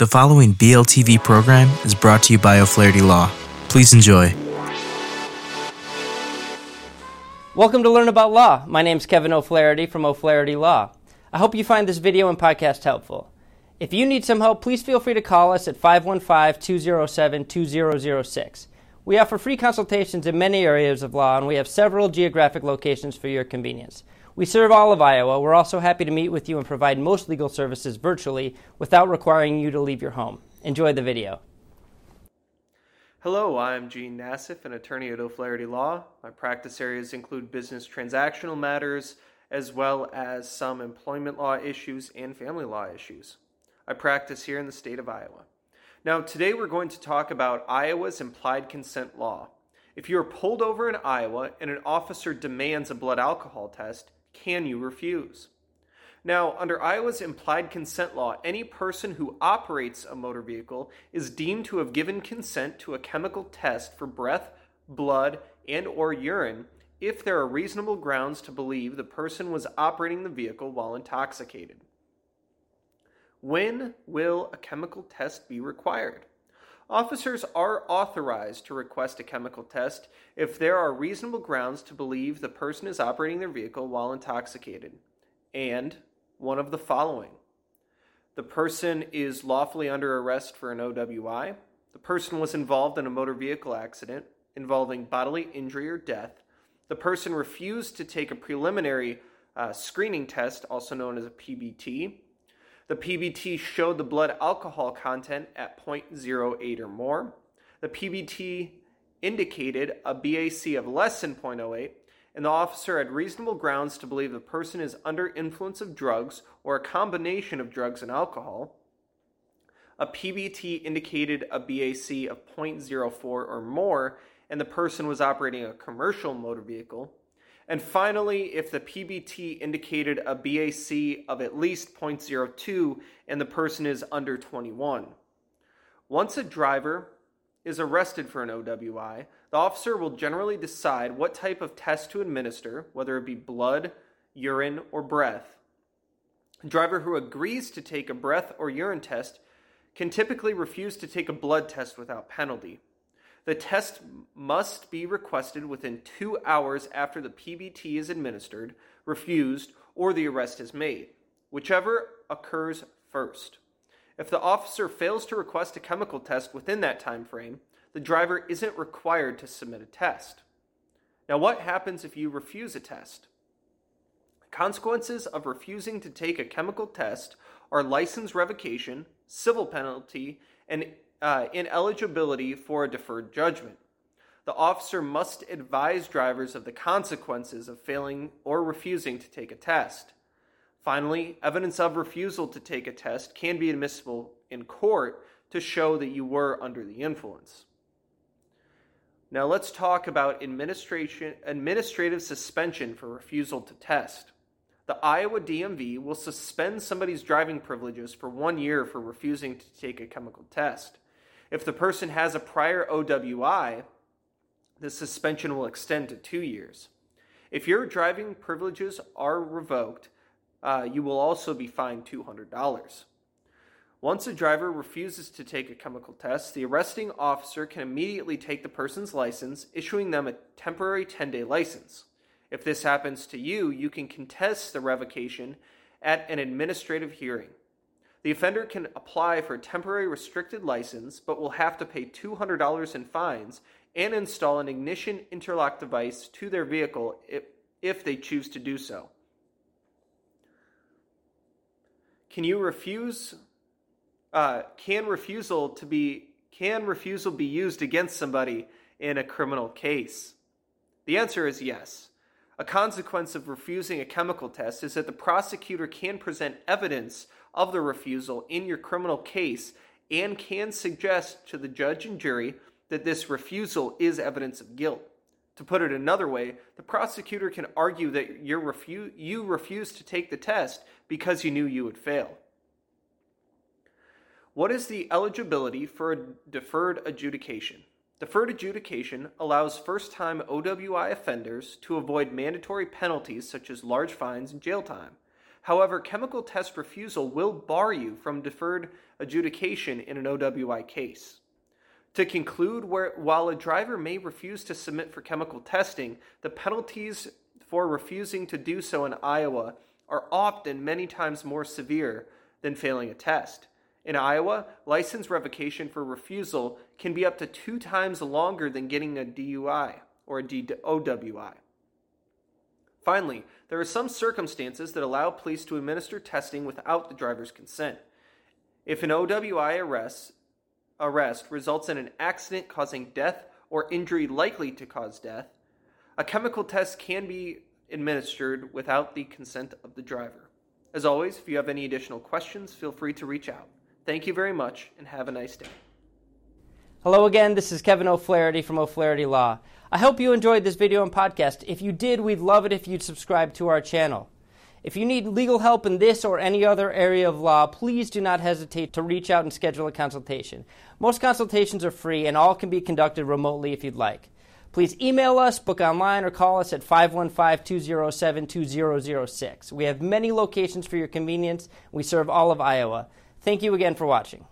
The following BLTV program is brought to you by O'Flaherty Law. Please enjoy. Welcome to Learn About Law. My name is Kevin O'Flaherty from O'Flaherty Law. I hope you find this video and podcast helpful. If you need some help, please feel free to call us at 515 207 2006. We offer free consultations in many areas of law, and we have several geographic locations for your convenience. We serve all of Iowa. We're also happy to meet with you and provide most legal services virtually without requiring you to leave your home. Enjoy the video. Hello, I'm Gene Nassif, an attorney at O'Flaherty Law. My practice areas include business transactional matters, as well as some employment law issues and family law issues. I practice here in the state of Iowa. Now, today we're going to talk about Iowa's implied consent law. If you are pulled over in Iowa and an officer demands a blood alcohol test, can you refuse? Now, under Iowa's implied consent law, any person who operates a motor vehicle is deemed to have given consent to a chemical test for breath, blood, and or urine if there are reasonable grounds to believe the person was operating the vehicle while intoxicated. When will a chemical test be required? Officers are authorized to request a chemical test if there are reasonable grounds to believe the person is operating their vehicle while intoxicated. And one of the following the person is lawfully under arrest for an OWI, the person was involved in a motor vehicle accident involving bodily injury or death, the person refused to take a preliminary uh, screening test, also known as a PBT, the PBT showed the blood alcohol content at 0.08 or more. The PBT indicated a BAC of less than 0.08, and the officer had reasonable grounds to believe the person is under influence of drugs or a combination of drugs and alcohol. A PBT indicated a BAC of 0.04 or more, and the person was operating a commercial motor vehicle. And finally, if the PBT indicated a BAC of at least 0.02 and the person is under 21. Once a driver is arrested for an OWI, the officer will generally decide what type of test to administer, whether it be blood, urine, or breath. A driver who agrees to take a breath or urine test can typically refuse to take a blood test without penalty. The test must be requested within two hours after the PBT is administered, refused, or the arrest is made, whichever occurs first. If the officer fails to request a chemical test within that time frame, the driver isn't required to submit a test. Now, what happens if you refuse a test? Consequences of refusing to take a chemical test are license revocation, civil penalty, and uh, ineligibility for a deferred judgment. The officer must advise drivers of the consequences of failing or refusing to take a test. Finally, evidence of refusal to take a test can be admissible in court to show that you were under the influence. Now let's talk about administration administrative suspension for refusal to test. The Iowa DMV will suspend somebody's driving privileges for 1 year for refusing to take a chemical test. If the person has a prior OWI, the suspension will extend to two years. If your driving privileges are revoked, uh, you will also be fined $200. Once a driver refuses to take a chemical test, the arresting officer can immediately take the person's license, issuing them a temporary 10 day license. If this happens to you, you can contest the revocation at an administrative hearing. The offender can apply for a temporary restricted license, but will have to pay $200 in fines and install an ignition interlock device to their vehicle if, if they choose to do so. Can you refuse? Uh, can refusal to be can refusal be used against somebody in a criminal case? The answer is yes. A consequence of refusing a chemical test is that the prosecutor can present evidence of the refusal in your criminal case and can suggest to the judge and jury that this refusal is evidence of guilt. To put it another way, the prosecutor can argue that you refu- you refused to take the test because you knew you would fail. What is the eligibility for a deferred adjudication? Deferred adjudication allows first time OWI offenders to avoid mandatory penalties such as large fines and jail time. However, chemical test refusal will bar you from deferred adjudication in an OWI case. To conclude, where, while a driver may refuse to submit for chemical testing, the penalties for refusing to do so in Iowa are often many times more severe than failing a test. In Iowa, license revocation for refusal can be up to two times longer than getting a DUI or a OWI. Finally, there are some circumstances that allow police to administer testing without the driver's consent. If an OWI arrest, arrest results in an accident causing death or injury likely to cause death, a chemical test can be administered without the consent of the driver. As always, if you have any additional questions, feel free to reach out. Thank you very much and have a nice day. Hello again, this is Kevin O'Flaherty from O'Flaherty Law. I hope you enjoyed this video and podcast. If you did, we'd love it if you'd subscribe to our channel. If you need legal help in this or any other area of law, please do not hesitate to reach out and schedule a consultation. Most consultations are free and all can be conducted remotely if you'd like. Please email us, book online, or call us at 515 207 2006. We have many locations for your convenience. We serve all of Iowa. Thank you again for watching.